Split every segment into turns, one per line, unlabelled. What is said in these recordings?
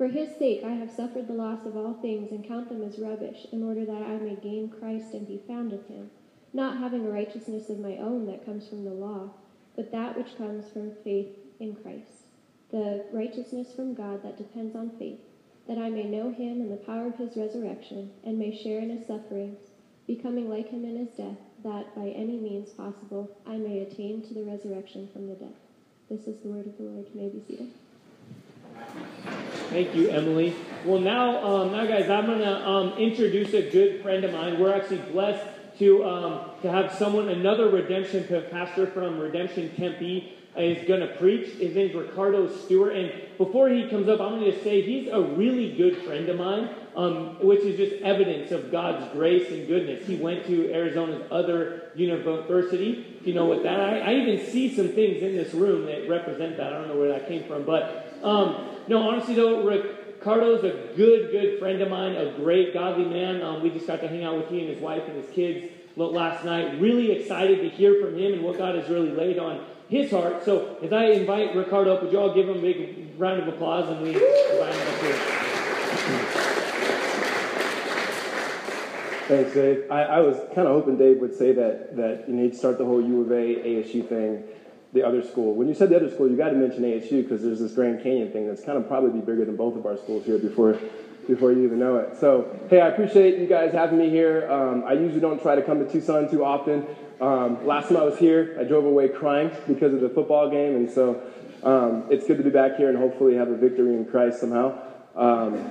For his sake I have suffered the loss of all things and count them as rubbish, in order that I may gain Christ and be found of him, not having a righteousness of my own that comes from the law, but that which comes from faith in Christ, the righteousness from God that depends on faith, that I may know him and the power of his resurrection, and may share in his sufferings, becoming like him in his death, that by any means possible I may attain to the resurrection from the dead. This is the word of the Lord. You may be seated.
Thank you, Emily. Well, now, um, now, guys, I'm going to um, introduce a good friend of mine. We're actually blessed to um, to have someone, another redemption pastor from Redemption Tempe, is going to preach. His name's Ricardo Stewart, and before he comes up, I'm going to say he's a really good friend of mine, um, which is just evidence of God's grace and goodness. He went to Arizona's other university. If you know what that, I, I even see some things in this room that represent that. I don't know where that came from, but um, no, honestly though, Ricardo's a good, good friend of mine, a great, godly man. Um, we just got to hang out with he and his wife and his kids last night. Really excited to hear from him and what God has really laid on his heart. So as I invite Ricardo up, would you all give him a big round of applause and we invite him up here.
Thanks, Dave. I, I was kind of hoping Dave would say that that you need he'd start the whole U of A ASU thing the other school. When you said the other school, you got to mention ASU because there's this Grand Canyon thing that's kind of probably be bigger than both of our schools here before before you even know it. So, hey, I appreciate you guys having me here. Um, I usually don't try to come to Tucson too often. Um, last time I was here, I drove away crying because of the football game, and so um, it's good to be back here and hopefully have a victory in Christ somehow. Um,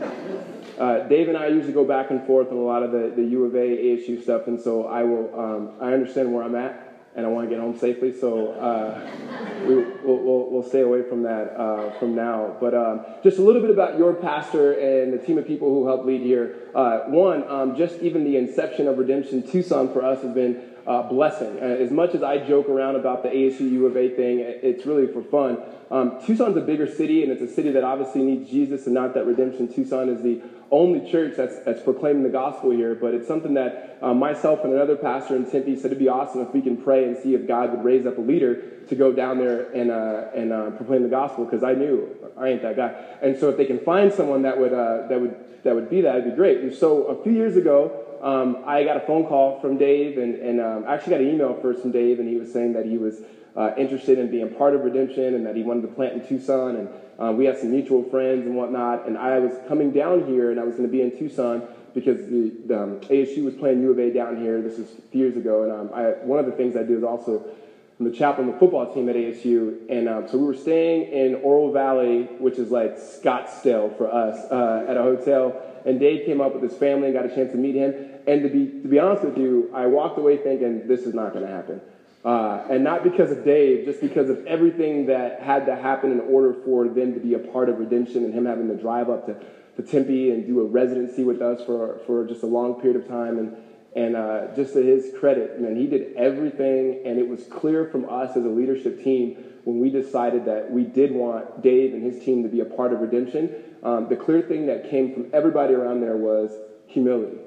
uh, Dave and I usually go back and forth on a lot of the, the U of A, ASU stuff, and so I will. Um, I understand where I'm at and I want to get home safely. So uh, we, will we'll, we'll stay away from that uh, from now. But um, just a little bit about your pastor and the team of people who help lead here. Uh, one, um, just even the inception of Redemption Tucson for us has been uh, blessing. Uh, as much as I joke around about the ASU U of A thing, it's really for fun. Um, Tucson's a bigger city, and it's a city that obviously needs Jesus, and not that Redemption Tucson is the only church that's, that's proclaiming the gospel here. But it's something that uh, myself and another pastor in Tempe said it'd be awesome if we can pray and see if God would raise up a leader to go down there and, uh, and uh, proclaim the gospel, because I knew I ain't that guy. And so if they can find someone that would, uh, that would, that would be that, it'd be great. And so a few years ago, um, I got a phone call from Dave, and, and um, I actually got an email first from Dave, and he was saying that he was uh, interested in being part of Redemption and that he wanted to plant in Tucson. And uh, we had some mutual friends and whatnot. And I was coming down here, and I was going to be in Tucson because the, the um, ASU was playing U of A down here. This was years ago. And um, I, one of the things I do is also I'm the chaplain of the football team at ASU. And um, so we were staying in Oro Valley, which is like Scottsdale for us, uh, at a hotel. And Dave came up with his family and got a chance to meet him. And to be, to be honest with you, I walked away thinking, this is not going to happen. Uh, and not because of Dave, just because of everything that had to happen in order for them to be a part of redemption and him having to drive up to, to Tempe and do a residency with us for, for just a long period of time. And, and uh, just to his credit, man, he did everything. And it was clear from us as a leadership team when we decided that we did want Dave and his team to be a part of redemption. Um, the clear thing that came from everybody around there was humility.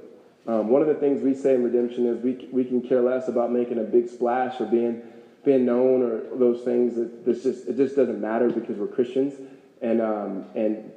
Um, one of the things we say in redemption is we, we can care less about making a big splash or being being known or those things. That this just it just doesn't matter because we're Christians. And um, and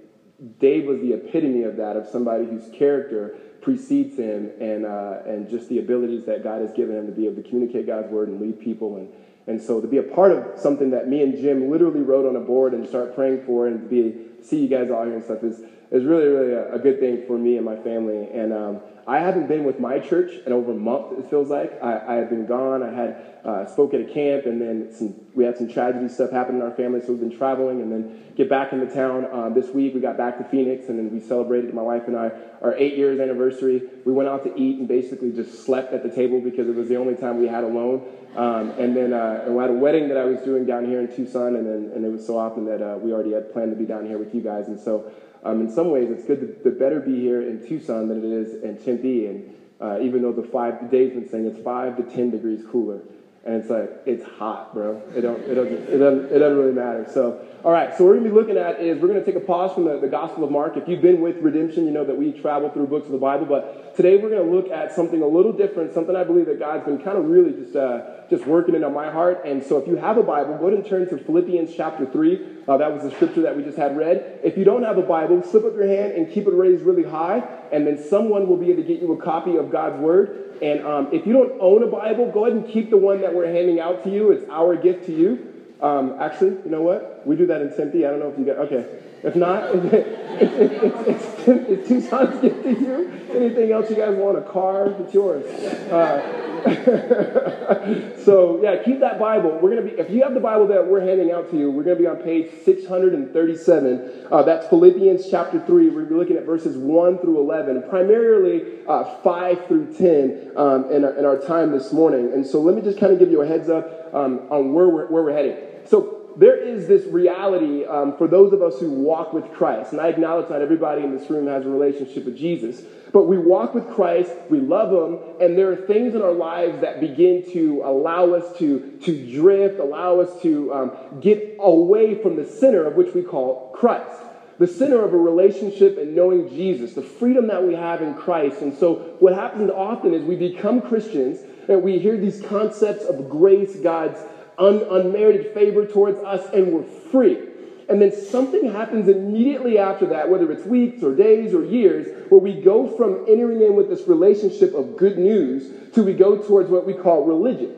Dave was the epitome of that of somebody whose character precedes him and uh, and just the abilities that God has given him to be able to communicate God's word and lead people and and so to be a part of something that me and Jim literally wrote on a board and start praying for and to be see you guys all here and stuff is is really, really a, a, good thing for me and my family. And um, I haven't been with my church in over a month, it feels like. I, I have been gone. I had uh, spoke at a camp, and then some, we had some tragedy stuff happen in our family, so we've been traveling and then get back into town. Uh, this week, we got back to Phoenix, and then we celebrated, my wife and I, our eight years anniversary. We went out to eat and basically just slept at the table because it was the only time we had alone. Um, and then uh, and we had a wedding that I was doing down here in Tucson, and then and it was so often that uh, we already had planned to be down here with you guys, and so um, in some ways, it's good to, to, better be here in Tucson than it is in Tempe. And uh, even though the five days been saying it's five to ten degrees cooler, and it's like it's hot, bro. It don't, it doesn't, it doesn't, it doesn't really matter. So, all right. So what we're gonna be looking at is we're gonna take a pause from the, the Gospel of Mark. If you've been with Redemption, you know that we travel through books of the Bible. But today we're gonna look at something a little different, something I believe that God's been kind of really just uh, just working into my heart. And so, if you have a Bible, go ahead and turn to Philippians chapter three. Uh, that was the scripture that we just had read. If you don't have a Bible, slip up your hand and keep it raised really high, and then someone will be able to get you a copy of God's Word. And um, if you don't own a Bible, go ahead and keep the one that we're handing out to you. It's our gift to you. Um, actually, you know what? We do that in Tempe. I don't know if you got, okay. If not, it's, it's Tucson's gift to you. Anything else you guys want? A car? It's yours. Uh, so yeah, keep that Bible. We're gonna be if you have the Bible that we're handing out to you, we're gonna be on page 637. Uh, that's Philippians chapter three. We're gonna be looking at verses one through 11, primarily uh, five through 10 um, in, our, in our time this morning. And so let me just kind of give you a heads up um, on where we're, where we're heading. So there is this reality um, for those of us who walk with Christ, and I acknowledge not everybody in this room has a relationship with Jesus, but we walk with Christ, we love Him, and there are things in our lives that begin to allow us to, to drift, allow us to um, get away from the center of which we call Christ. The center of a relationship and knowing Jesus, the freedom that we have in Christ. And so, what happens often is we become Christians and we hear these concepts of grace, God's un- unmerited favor towards us, and we're free. And then something happens immediately after that, whether it's weeks or days or years, where we go from entering in with this relationship of good news to we go towards what we call religion.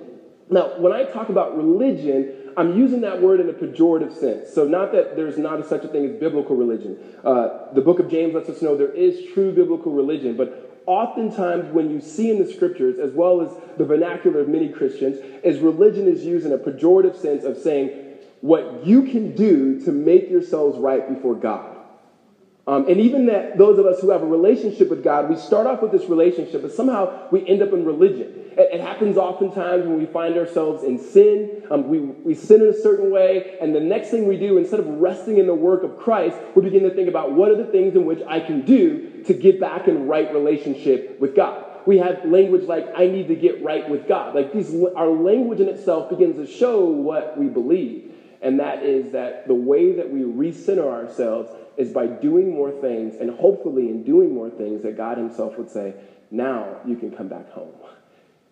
Now, when I talk about religion, I'm using that word in a pejorative sense. So, not that there's not a, such a thing as biblical religion. Uh, the book of James lets us know there is true biblical religion, but oftentimes when you see in the scriptures, as well as the vernacular of many Christians, is religion is used in a pejorative sense of saying what you can do to make yourselves right before God. Um, and even that those of us who have a relationship with God, we start off with this relationship, but somehow we end up in religion. It, it happens oftentimes when we find ourselves in sin. Um, we, we sin in a certain way, and the next thing we do, instead of resting in the work of Christ, we begin to think about what are the things in which I can do to get back in right relationship with God. We have language like, I need to get right with God. Like these, our language in itself begins to show what we believe. And that is that the way that we recenter ourselves is by doing more things, and hopefully in doing more things, that God Himself would say, now you can come back home.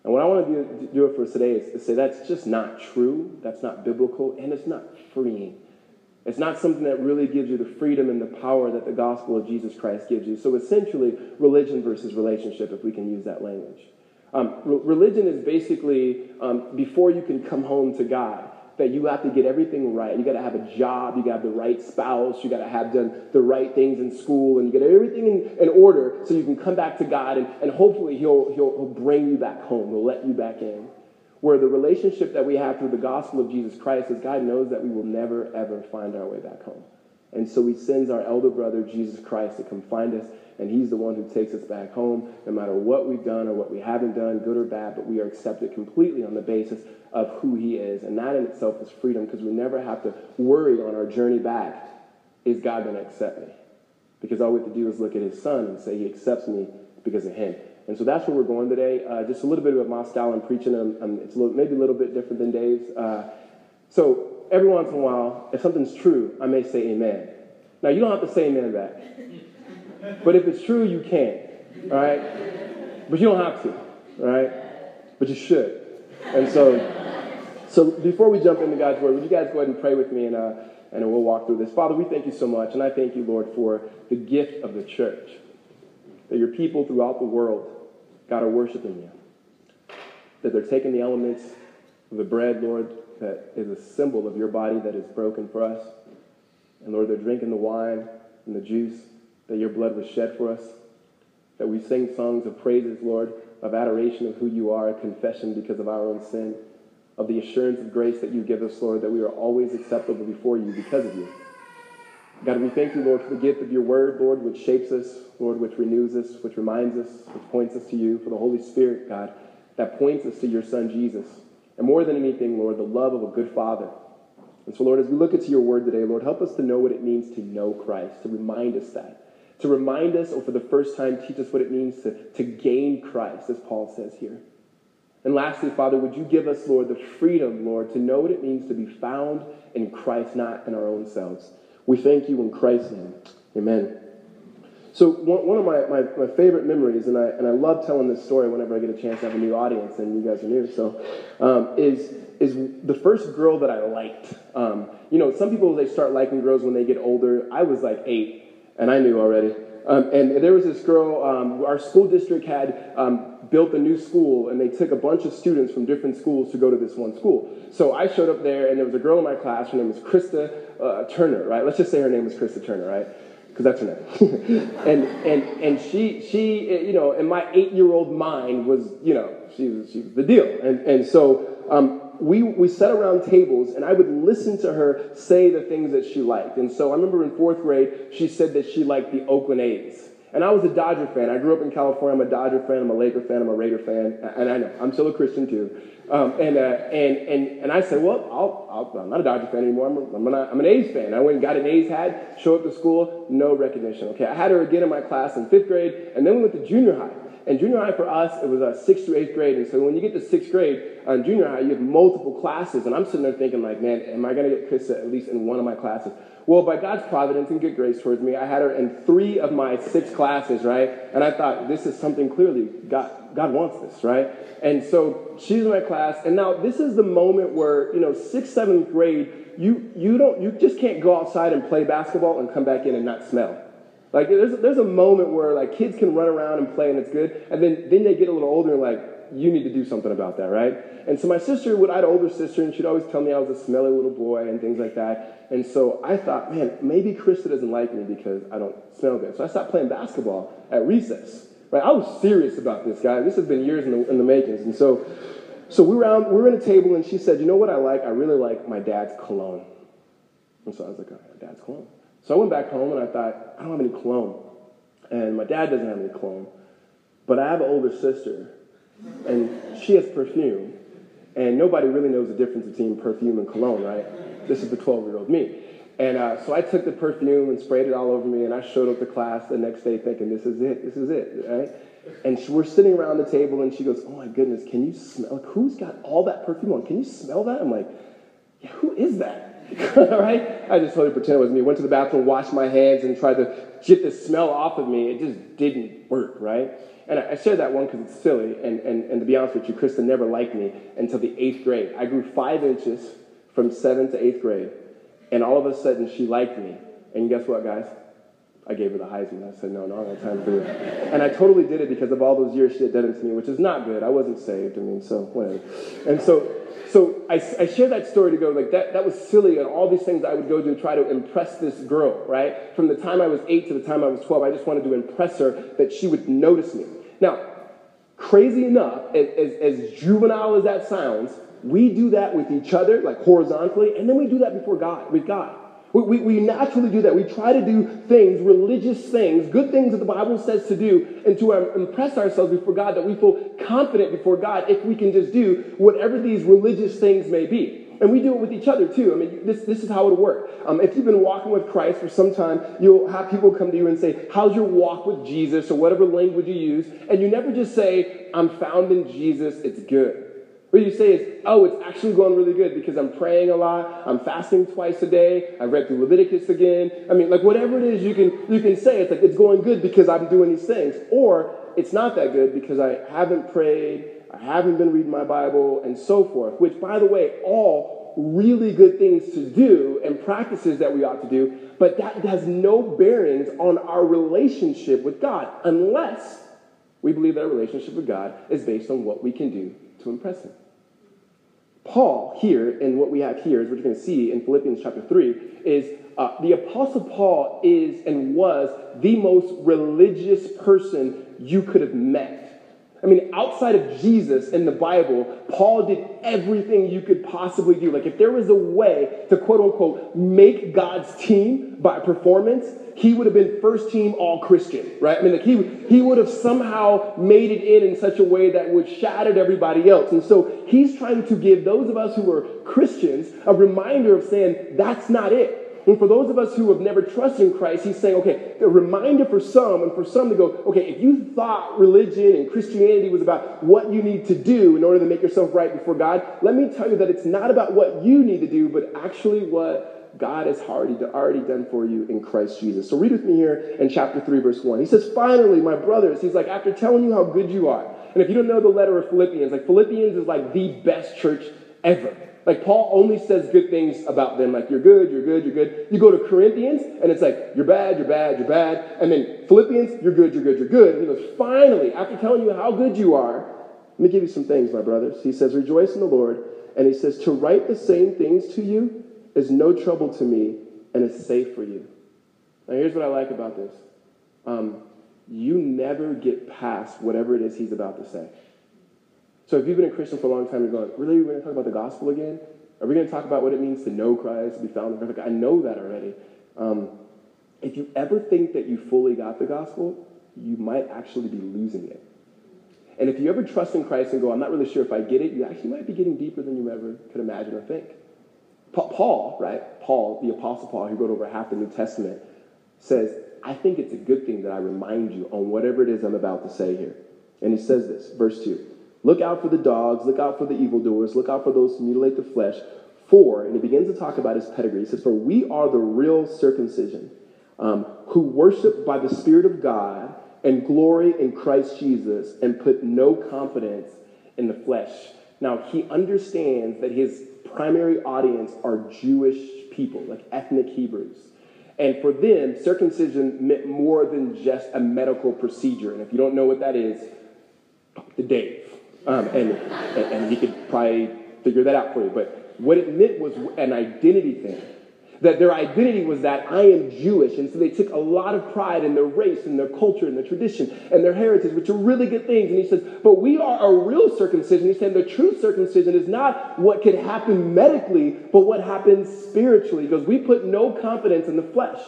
And what I want to do, do it for today is to say that's just not true, that's not biblical, and it's not freeing. It's not something that really gives you the freedom and the power that the gospel of Jesus Christ gives you. So essentially, religion versus relationship, if we can use that language. Um, re- religion is basically um, before you can come home to God that you have to get everything right. You got to have a job, you got to have the right spouse, you got to have done the right things in school, and you get everything in, in order so you can come back to God, and, and hopefully he'll, he'll, he'll bring you back home, he'll let you back in. Where the relationship that we have through the gospel of Jesus Christ is God knows that we will never, ever find our way back home. And so he sends our elder brother, Jesus Christ, to come find us and He's the one who takes us back home, no matter what we've done or what we haven't done, good or bad, but we are accepted completely on the basis of who He is. And that in itself is freedom because we never have to worry on our journey back is God going to accept me? Because all we have to do is look at His Son and say He accepts me because of Him. And so that's where we're going today. Uh, just a little bit about my style in preaching. It's a little, maybe a little bit different than Dave's. Uh, so every once in a while, if something's true, I may say amen. Now, you don't have to say amen back. But if it's true, you can. All right? But you don't have to. All right? But you should. And so, so before we jump into God's word, would you guys go ahead and pray with me and, uh, and we'll walk through this. Father, we thank you so much. And I thank you, Lord, for the gift of the church. That your people throughout the world, God, are worshiping you. That they're taking the elements of the bread, Lord, that is a symbol of your body that is broken for us. And Lord, they're drinking the wine and the juice that your blood was shed for us, that we sing songs of praises, Lord, of adoration of who you are, confession because of our own sin, of the assurance of grace that you give us, Lord, that we are always acceptable before you because of you. God, we thank you, Lord, for the gift of your word, Lord, which shapes us, Lord, which renews us, which reminds us, which points us to you, for the Holy Spirit, God, that points us to your Son, Jesus. And more than anything, Lord, the love of a good Father. And so, Lord, as we look into your word today, Lord, help us to know what it means to know Christ, to remind us that. To remind us, or for the first time, teach us what it means to, to gain Christ, as Paul says here. And lastly, Father, would you give us, Lord, the freedom, Lord, to know what it means to be found in Christ, not in our own selves. We thank you in Christ's name. Amen. So one, of my, my, my, favorite memories, and I, and I love telling this story whenever I get a chance to have a new audience, and you guys are new, so, um, is, is the first girl that I liked. Um, you know, some people, they start liking girls when they get older. I was like eight, and I knew already. Um, and there was this girl, um, our school district had um, built a new school, and they took a bunch of students from different schools to go to this one school. So I showed up there, and there was a girl in my class. Her name was Krista uh, Turner, right? Let's just say her name was Krista Turner, right? Because that's her name. and and and she she you know, in my eight year old mind was you know she was she was the deal. And and so. We, we sat around tables and I would listen to her say the things that she liked. And so I remember in fourth grade, she said that she liked the Oakland A's. And I was a Dodger fan. I grew up in California. I'm a Dodger fan. I'm a Laker fan. I'm a Raider fan. And I know I'm still a Christian too. Um, and, uh, and, and, and I said, well, i am not a Dodger fan anymore. I'm, a, I'm, an, I'm an A's fan. I went and got an A's hat, show up to school, no recognition. Okay, I had her again in my class in fifth grade, and then we went to junior high. And junior high for us, it was a sixth to eighth grade. And so when you get to sixth grade, uh, junior high, you have multiple classes. And I'm sitting there thinking, like, man, am I going to get Krista at least in one of my classes? Well, by God's providence and good grace towards me, I had her in three of my six classes, right? And I thought, this is something clearly God, God wants this, right? And so she's in my class. And now this is the moment where, you know, sixth, seventh grade, you, you don't, you just can't go outside and play basketball and come back in and not smell. Like there's, there's a moment where like kids can run around and play and it's good. And then, then they get a little older and like, you need to do something about that, right? And so my sister would, I had an older sister, and she'd always tell me I was a smelly little boy and things like that. And so I thought, man, maybe Krista doesn't like me because I don't smell good. So I stopped playing basketball at recess. Right? I was serious about this guy. This has been years in the, in the makings. And so, so we were, out, we were in a table, and she said, you know what I like? I really like my dad's cologne. And so I was like, oh, dad's cologne. So I went back home, and I thought, I don't have any cologne. And my dad doesn't have any cologne. But I have an older sister, and she has perfume. And nobody really knows the difference between perfume and cologne, right? This is the 12 year old me. And uh, so I took the perfume and sprayed it all over me, and I showed up to class the next day thinking, this is it, this is it, right? And she, we're sitting around the table, and she goes, oh my goodness, can you smell, like, who's got all that perfume on? Can you smell that? I'm like, yeah, who is that? right? I just totally pretend it was me. Went to the bathroom, washed my hands, and tried to get the smell off of me. It just didn't work, right? And I, share that one because it's silly. And, and, and to be honest with you, Krista never liked me until the eighth grade. I grew five inches from seventh to eighth grade. And all of a sudden, she liked me. And guess what, guys? I gave her the Heisman. I said, no, no, I don't time for you. And I totally did it because of all those years she had done it to me, which is not good. I wasn't saved. I mean, so whatever. And so, so I, I share that story to go, like, that, that was silly and all these things I would go do to try to impress this girl, right? From the time I was eight to the time I was 12, I just wanted to impress her that she would notice me. Now, crazy enough, as, as, as juvenile as that sounds, we do that with each other, like horizontally, and then we do that before God, with God. We, we, we, naturally do that. We try to do things, religious things, good things that the Bible says to do, and to um, impress ourselves before God that we feel confident before God if we can just do whatever these religious things may be. And we do it with each other too. I mean, this, this is how it works. Um, if you've been walking with Christ for some time, you'll have people come to you and say, How's your walk with Jesus? or whatever language you use. And you never just say, I'm found in Jesus, it's good. What you say is, Oh, it's actually going really good because I'm praying a lot, I'm fasting twice a day, I read through Leviticus again. I mean, like whatever it is you can, you can say, it's like it's going good because I'm doing these things. Or it's not that good because I haven't prayed, I haven't been reading my Bible, and so forth, which, by the way, all really good things to do and practices that we ought to do, but that has no bearings on our relationship with God unless we believe that our relationship with God is based on what we can do to impress Him. Paul here, and what we have here is what you're going to see in Philippians chapter 3, is uh, the Apostle Paul is and was the most religious person you could have met. I mean, outside of Jesus in the Bible, Paul did everything you could possibly do. Like, if there was a way to quote unquote make God's team by performance, he would have been first team all Christian, right? I mean, like he, he would have somehow made it in in such a way that would shatter everybody else. And so he's trying to give those of us who are Christians a reminder of saying, that's not it. And for those of us who have never trusted in Christ, he's saying, okay, a reminder for some, and for some to go, okay, if you thought religion and Christianity was about what you need to do in order to make yourself right before God, let me tell you that it's not about what you need to do, but actually what God has already, already done for you in Christ Jesus. So read with me here in chapter 3, verse 1. He says, Finally, my brothers, he's like, after telling you how good you are, and if you don't know the letter of Philippians, like Philippians is like the best church ever. Like Paul only says good things about them, like you're good, you're good, you're good. You go to Corinthians, and it's like you're bad, you're bad, you're bad. And then Philippians, you're good, you're good, you're good. And he goes, finally, after telling you how good you are, let me give you some things, my brothers. He says, rejoice in the Lord. And he says, to write the same things to you is no trouble to me and is safe for you. Now, here's what I like about this um, you never get past whatever it is he's about to say. So if you've been a Christian for a long time, you're going, really, we're going to talk about the gospel again? Are we going to talk about what it means to know Christ, to be found in? Like, I know that already. Um, if you ever think that you fully got the gospel, you might actually be losing it. And if you ever trust in Christ and go, I'm not really sure if I get it, you actually might be getting deeper than you ever could imagine or think. Paul, right? Paul, the Apostle Paul, who wrote over half the New Testament, says, I think it's a good thing that I remind you on whatever it is I'm about to say here. And he says this, verse 2 Look out for the dogs, look out for the evildoers, look out for those who mutilate the flesh. For, and he begins to talk about his pedigree. He says, For we are the real circumcision, um, who worship by the Spirit of God and glory in Christ Jesus and put no confidence in the flesh. Now, he understands that his primary audience are Jewish people, like ethnic Hebrews. And for them, circumcision meant more than just a medical procedure. And if you don't know what that is, the Dave. Um, and, and he could probably figure that out for you. But what it meant was an identity thing. That their identity was that I am Jewish. And so they took a lot of pride in their race and their culture and their tradition and their heritage, which are really good things. And he says, but we are a real circumcision. He said the true circumcision is not what could happen medically, but what happens spiritually. He goes, we put no confidence in the flesh.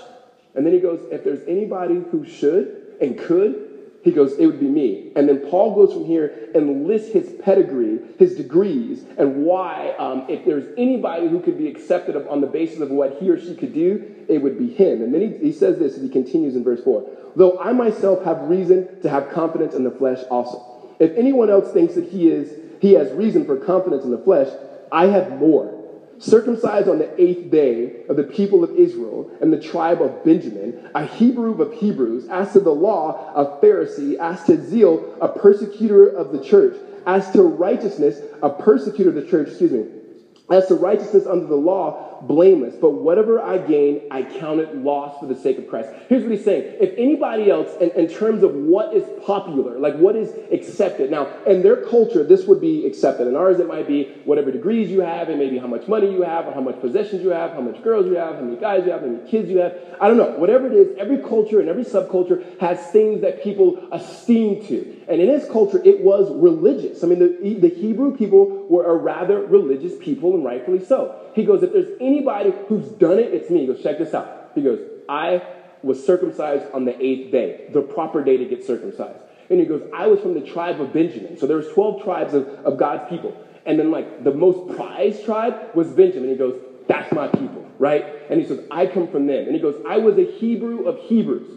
And then he goes, if there's anybody who should and could, he goes, it would be me. And then Paul goes from here and lists his pedigree, his degrees, and why, um, if there's anybody who could be accepted on the basis of what he or she could do, it would be him. And then he, he says this as he continues in verse 4 Though I myself have reason to have confidence in the flesh also. If anyone else thinks that he is, he has reason for confidence in the flesh, I have more circumcised on the eighth day of the people of Israel and the tribe of Benjamin, a Hebrew of Hebrews, as to the law, a Pharisee, as to zeal, a persecutor of the church, as to righteousness, a persecutor of the church, excuse me, as to righteousness under the law, blameless. But whatever I gain, I count it loss for the sake of Christ. Here's what he's saying. If anybody else, in, in terms of what is popular, like what is accepted, now, in their culture, this would be accepted. In ours, it might be whatever degrees you have, and maybe how much money you have, or how much possessions you have, how much girls you have, how many guys you have, how many kids you have. I don't know. Whatever it is, every culture and every subculture has things that people esteem to. And in his culture, it was religious. I mean, the, the Hebrew people were a rather religious people, and rightfully so. He goes, if there's anybody who's done it, it's me. He goes, check this out. He goes, I was circumcised on the eighth day, the proper day to get circumcised. And he goes, I was from the tribe of Benjamin. So there was 12 tribes of, of God's people. And then like the most prized tribe was Benjamin. He goes, that's my people, right? And he says, I come from them. And he goes, I was a Hebrew of Hebrews.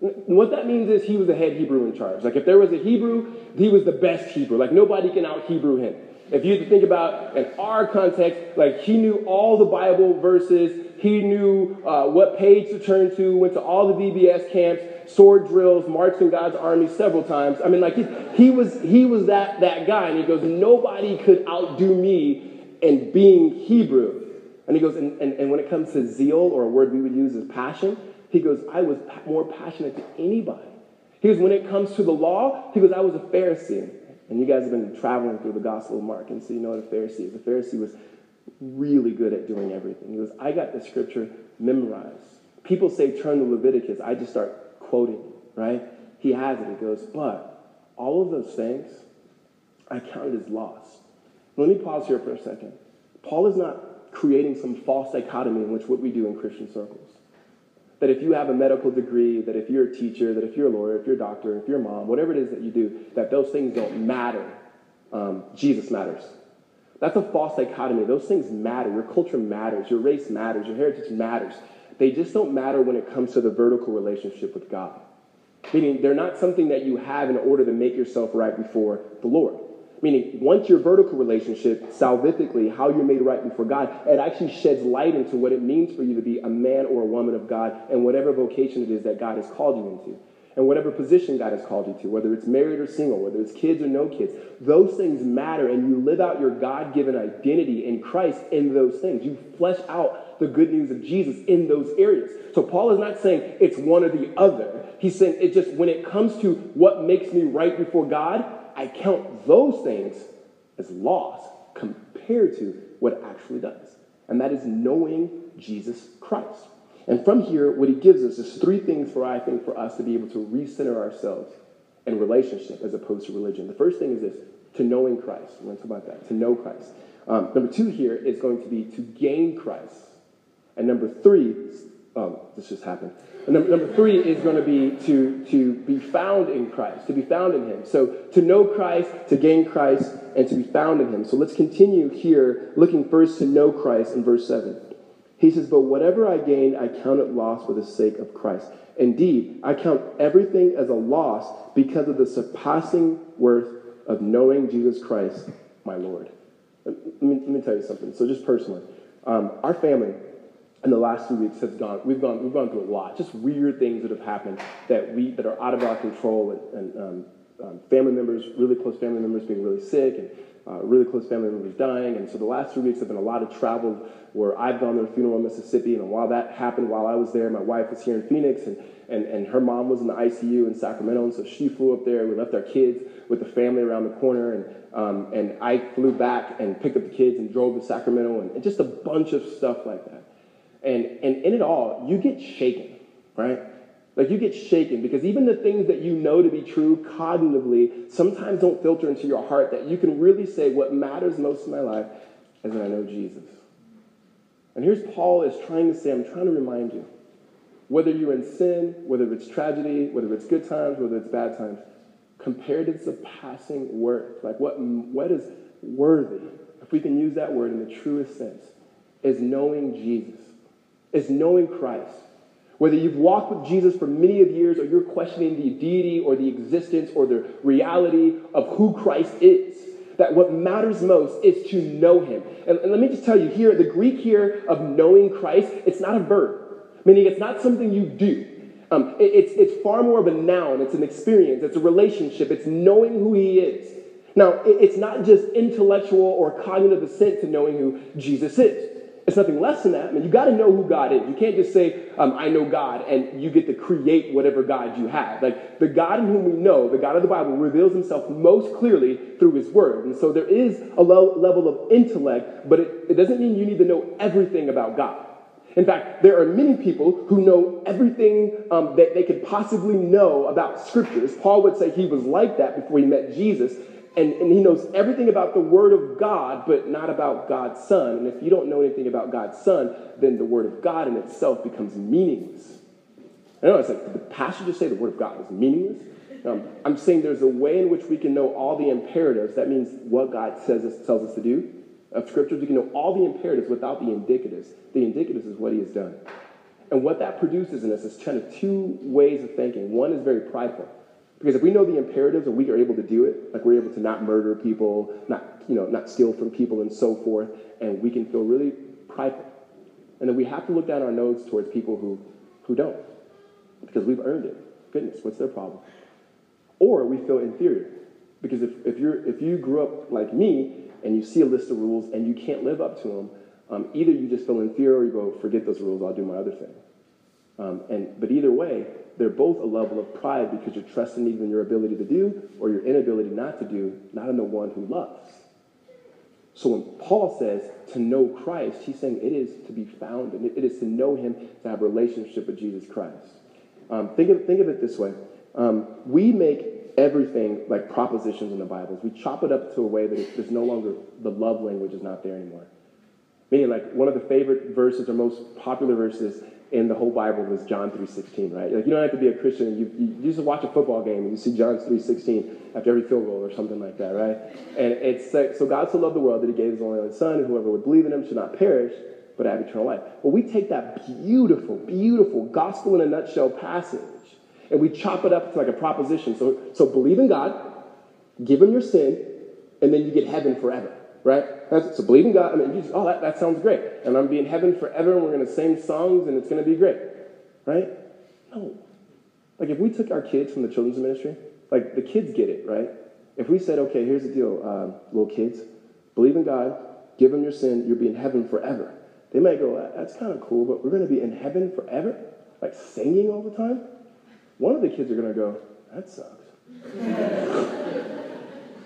And what that means is he was the head Hebrew in charge. Like if there was a Hebrew, he was the best Hebrew. Like nobody can out Hebrew him. If you think about in our context, like he knew all the Bible verses, he knew uh, what page to turn to, went to all the VBS camps, sword drills, marched in God's army several times. I mean, like he, he was he was that that guy, and he goes, nobody could outdo me in being Hebrew. And he goes, and, and, and when it comes to zeal, or a word we would use as passion, he goes, I was more passionate than anybody. He goes, when it comes to the law, he goes, I was a Pharisee. And you guys have been traveling through the Gospel of Mark, and so you know what a Pharisee is. A Pharisee was really good at doing everything. He goes, I got the scripture memorized. People say turn to Leviticus. I just start quoting, right? He has it. He goes, but all of those things I counted as loss. Let me pause here for a second. Paul is not creating some false dichotomy in which what we do in Christian circles. That if you have a medical degree, that if you're a teacher, that if you're a lawyer, if you're a doctor, if you're a mom, whatever it is that you do, that those things don't matter. Um, Jesus matters. That's a false dichotomy. Those things matter. Your culture matters. Your race matters. Your heritage matters. They just don't matter when it comes to the vertical relationship with God. Meaning, they're not something that you have in order to make yourself right before the Lord. Meaning, once your vertical relationship, salvifically, how you're made right before God, it actually sheds light into what it means for you to be a man or a woman of God and whatever vocation it is that God has called you into. And whatever position God has called you to, whether it's married or single, whether it's kids or no kids, those things matter, and you live out your God given identity in Christ in those things. You flesh out the good news of Jesus in those areas. So Paul is not saying it's one or the other. He's saying it just when it comes to what makes me right before God, I count those things as loss compared to what it actually does. And that is knowing Jesus Christ. And from here, what he gives us is three things for, I think, for us to be able to recenter ourselves in relationship as opposed to religion. The first thing is this to knowing Christ. We're going to talk about that, to know Christ. Um, number two here is going to be to gain Christ. And number three, um, this just happened. Number, number, three is going to be to, to be found in Christ, to be found in Him. So to know Christ, to gain Christ, and to be found in Him. So let's continue here, looking first to know Christ in verse 7. He says, But whatever I gain, I count it loss for the sake of Christ. Indeed, I count everything as a loss because of the surpassing worth of knowing Jesus Christ, my Lord. Let me, let me tell you something. So, just personally, um, our family, in the last few weeks has gone we've gone we've gone through a lot. Just weird things that have happened that we that are out of our control and, and um, um, family members really close family members being really sick and uh, really close family members dying. And so the last few weeks have been a lot of travel where I've gone to a funeral in Mississippi and while that happened while I was there my wife was here in Phoenix and and, and her mom was in the ICU in Sacramento and so she flew up there. We left our kids with the family around the corner and um, and I flew back and picked up the kids and drove to Sacramento and, and just a bunch of stuff like that and, and in it all, you get shaken, right? Like you get shaken because even the things that you know to be true cognitively sometimes don't filter into your heart that you can really say what matters most in my life is that I know Jesus. And here's Paul is trying to say, I'm trying to remind you, whether you're in sin, whether it's tragedy, whether it's good times, whether it's bad times, compared to the passing worth, like what, what is worthy, if we can use that word in the truest sense, is knowing Jesus is knowing Christ. Whether you've walked with Jesus for many of years or you're questioning the deity or the existence or the reality of who Christ is, that what matters most is to know him. And, and let me just tell you here, the Greek here of knowing Christ, it's not a verb, meaning it's not something you do. Um, it, it's, it's far more of a noun, it's an experience, it's a relationship, it's knowing who he is. Now, it, it's not just intellectual or cognitive assent to knowing who Jesus is. It's nothing less than that. I mean, you got to know who God is. You can't just say, um, I know God, and you get to create whatever God you have. Like, the God in whom we know, the God of the Bible, reveals himself most clearly through his word. And so there is a low level of intellect, but it, it doesn't mean you need to know everything about God. In fact, there are many people who know everything um, that they could possibly know about scriptures. Paul would say he was like that before he met Jesus and, and he knows everything about the Word of God, but not about God's Son. And if you don't know anything about God's Son, then the Word of God in itself becomes meaningless. I know it's like the just say the Word of God is meaningless. Um, I'm saying there's a way in which we can know all the imperatives. That means what God says us, tells us to do. Of scriptures, we can know all the imperatives without the indicatives. The indicatives is what he has done. And what that produces in us is kind of two ways of thinking. One is very prideful. Because if we know the imperatives and we are able to do it, like we're able to not murder people, not, you know, not steal from people and so forth, and we can feel really prideful. And then we have to look down our nose towards people who, who don't, because we've earned it. Goodness, what's their problem? Or we feel inferior. Because if, if, you're, if you grew up like me and you see a list of rules and you can't live up to them, um, either you just feel inferior or you go, forget those rules, I'll do my other thing. Um, and, but either way, they're both a level of pride because you're trusting either in your ability to do or your inability not to do, not in the one who loves. So when Paul says to know Christ, he's saying it is to be found, and it is to know him, to have relationship with Jesus Christ. Um, think, of, think of it this way. Um, we make everything like propositions in the Bibles. We chop it up to a way that it's, there's no longer, the love language is not there anymore. Meaning like one of the favorite verses or most popular verses in the whole Bible was John 3.16, right? Like you don't have to be a Christian. You, you, you just watch a football game and you see John 3.16 after every field goal or something like that, right? And it's like, so God so loved the world that he gave his only son, and whoever would believe in him should not perish, but have eternal life. Well, we take that beautiful, beautiful gospel in a nutshell passage and we chop it up to like a proposition. So, so believe in God, give him your sin, and then you get heaven forever right? That's, so believe in God. I mean, you just, oh, that, that sounds great. And I'm be in heaven forever, and we're going to sing songs, and it's going to be great, right? No. Like, if we took our kids from the children's ministry, like, the kids get it, right? If we said, okay, here's the deal, um, little kids, believe in God, give them your sin, you'll be in heaven forever. They might go, that's kind of cool, but we're going to be in heaven forever? Like, singing all the time? One of the kids are going to go, that sucks.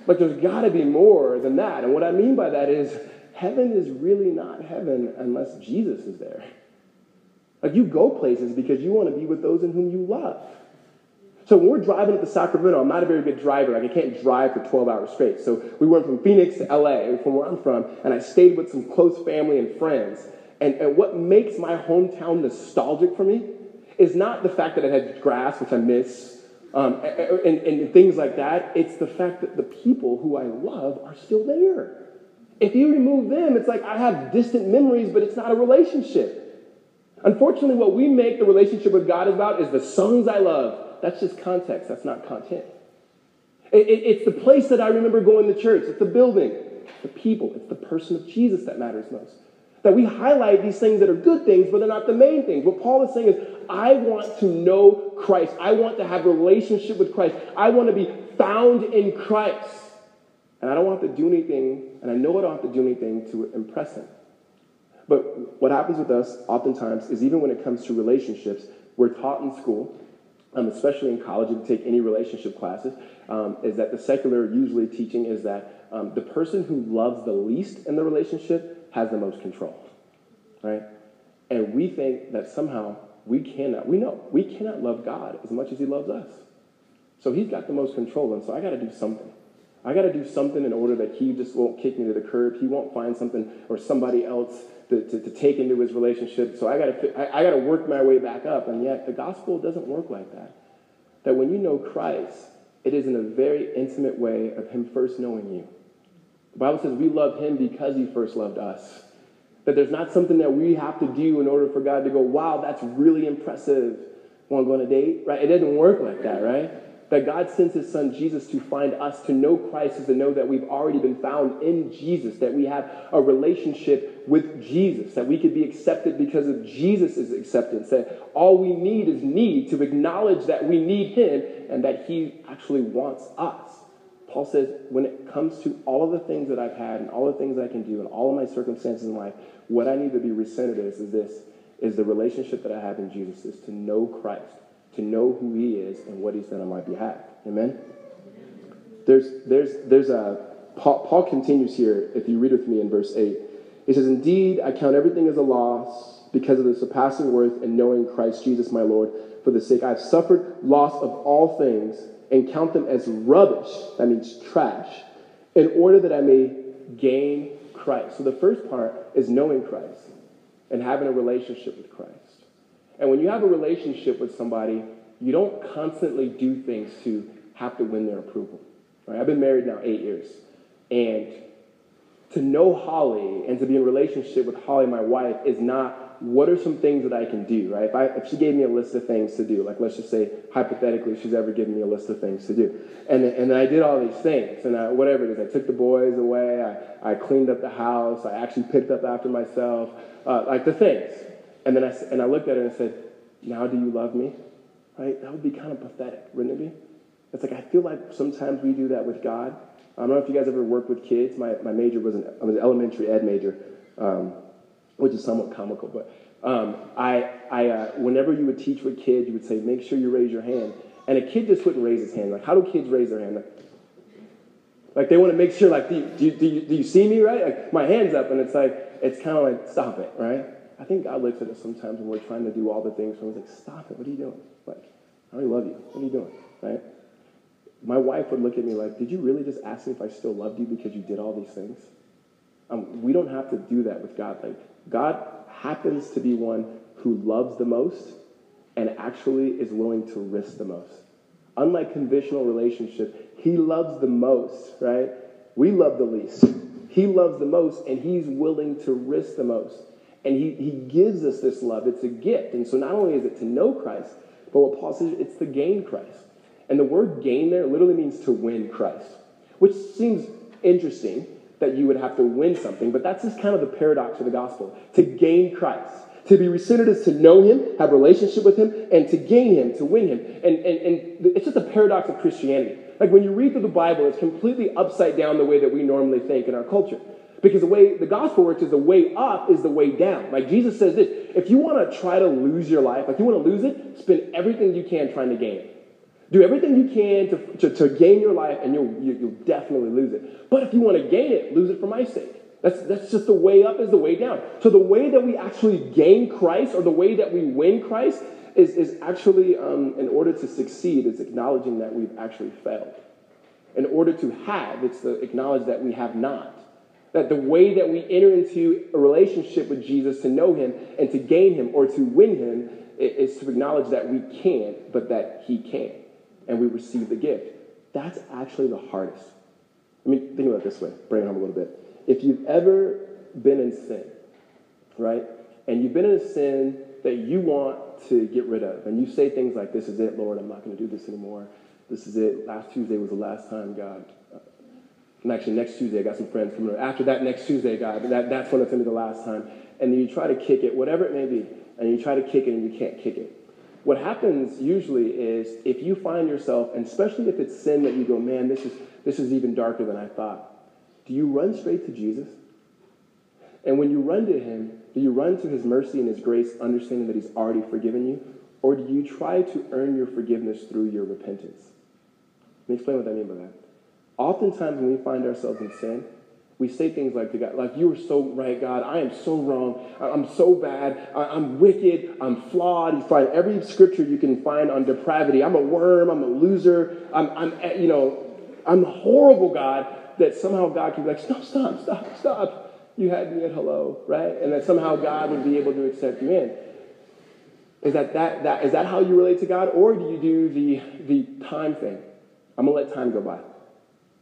But there's got to be more than that. And what I mean by that is heaven is really not heaven unless Jesus is there. Like you go places because you want to be with those in whom you love. So when we're driving up to Sacramento, I'm not a very good driver. Like I can't drive for 12 hours straight. So we went from Phoenix to LA, from where I'm from, and I stayed with some close family and friends. And, and what makes my hometown nostalgic for me is not the fact that it had grass, which I miss, um, and, and things like that. It's the fact that the people who I love are still there. If you remove them, it's like I have distant memories, but it's not a relationship. Unfortunately, what we make the relationship with God about is the songs I love. That's just context, that's not content. It, it, it's the place that I remember going to church, it's the building, the people, it's the person of Jesus that matters most. That we highlight these things that are good things, but they're not the main things. What Paul is saying is, I want to know Christ. I want to have a relationship with Christ. I want to be found in Christ. And I don't have to do anything, and I know I don't have to do anything to impress him. But what happens with us oftentimes is even when it comes to relationships, we're taught in school, um, especially in college, if you take any relationship classes, um, is that the secular usually teaching is that um, the person who loves the least in the relationship has the most control, right? And we think that somehow we cannot, we know, we cannot love God as much as He loves us. So He's got the most control, and so I got to do something. I got to do something in order that He just won't kick me to the curb. He won't find something or somebody else to, to, to take into His relationship. So I got to, I, I got to work my way back up. And yet the gospel doesn't work like that. That when you know Christ, it is in a very intimate way of Him first knowing you. The Bible says we love him because he first loved us. That there's not something that we have to do in order for God to go, wow, that's really impressive. Want to go on a date? Right? It doesn't work like that, right? That God sends his son Jesus to find us, to know Christ is to know that we've already been found in Jesus, that we have a relationship with Jesus, that we could be accepted because of Jesus' acceptance, that all we need is need to acknowledge that we need him and that he actually wants us. Paul says, when it comes to all of the things that I've had and all the things I can do and all of my circumstances in life, what I need to be recentered is, is this, is the relationship that I have in Jesus, is to know Christ, to know who he is and what he's done on my behalf. Amen? There's, there's, there's a, Paul, Paul continues here, if you read with me in verse 8. He says, Indeed, I count everything as a loss because of the surpassing worth in knowing Christ Jesus my Lord. For the sake I've suffered loss of all things and count them as rubbish, that means trash, in order that I may gain Christ. So the first part is knowing Christ and having a relationship with Christ. And when you have a relationship with somebody, you don't constantly do things to have to win their approval. Right? I've been married now eight years. And to know Holly and to be in relationship with Holly, my wife, is not what are some things that I can do, right? If, I, if she gave me a list of things to do, like let's just say hypothetically she's ever given me a list of things to do. And, and I did all these things, and I, whatever it is, I took the boys away, I, I cleaned up the house, I actually picked up after myself, uh, like the things. And then I, and I looked at her and said, now do you love me? Right? That would be kind of pathetic, wouldn't it be? It's like I feel like sometimes we do that with God. I don't know if you guys ever worked with kids. My, my major was an, I was an elementary ed major. Um, which is somewhat comical. But, Um, I, I, uh, whenever you would teach with kids, you would say, make sure you raise your hand. And a kid just wouldn't raise his hand. Like, how do kids raise their hand? Like, like they want to make sure, like, do you, do, you, do, you, do you see me, right? Like, my hand's up, and it's like, it's kind of like, stop it, right? I think God looks at us sometimes when we're trying to do all the things, and He's like, stop it, what are you doing? Like, I really love you. What are you doing, right? My wife would look at me like, did you really just ask me if I still loved you because you did all these things? Um, we don't have to do that with God. Like, God happens to be one who loves the most and actually is willing to risk the most. Unlike conditional relationship, he loves the most, right? We love the least. He loves the most and he's willing to risk the most. And he, he gives us this love. It's a gift. And so not only is it to know Christ, but what Paul says, it's to gain Christ. And the word gain there literally means to win Christ, which seems interesting that you would have to win something, but that's just kind of the paradox of the gospel. To gain Christ. To be recentered is to know him, have relationship with him, and to gain him, to win him. And, and, and it's just a paradox of Christianity. Like when you read through the Bible, it's completely upside down the way that we normally think in our culture. Because the way the gospel works is the way up is the way down. Like Jesus says this if you want to try to lose your life, like you want to lose it, spend everything you can trying to gain it. Do everything you can to, to, to gain your life, and you'll, you, will you will definitely lose it. But if you want to gain it, lose it for my sake. That's, that's just the way up is the way down. So the way that we actually gain Christ or the way that we win Christ is, is actually, um, in order to succeed, it's acknowledging that we've actually failed. In order to have, it's to acknowledge that we have not. That the way that we enter into a relationship with Jesus to know him and to gain him or to win him is to acknowledge that we can't, but that he can. And we receive the gift. That's actually the hardest. I mean, think about it this way, bring it home a little bit if you've ever been in sin, right, and you've been in a sin that you want to get rid of, and you say things like, This is it, Lord, I'm not going to do this anymore. This is it. Last Tuesday was the last time, God. And actually, next Tuesday, I got some friends coming. After that, next Tuesday, God, that, that's when it's going to be the last time. And then you try to kick it, whatever it may be, and you try to kick it and you can't kick it. What happens usually is if you find yourself, and especially if it's sin that you go, man, this is, this is even darker than I thought do you run straight to Jesus? And when you run to him, do you run to his mercy and his grace, understanding that he's already forgiven you? Or do you try to earn your forgiveness through your repentance? Let me explain what I mean by that. Oftentimes, when we find ourselves in sin, we say things like to God, like, you are so right, God. I am so wrong. I'm so bad. I'm wicked. I'm flawed. You find every scripture you can find on depravity. I'm a worm. I'm a loser. I'm, I'm eh, you know, I'm horrible, God that somehow God can be like, stop, stop, stop, stop. You had me at hello, right? And that somehow God would be able to accept you in. Is that, that, that, is that how you relate to God? Or do you do the, the time thing? I'm going to let time go by.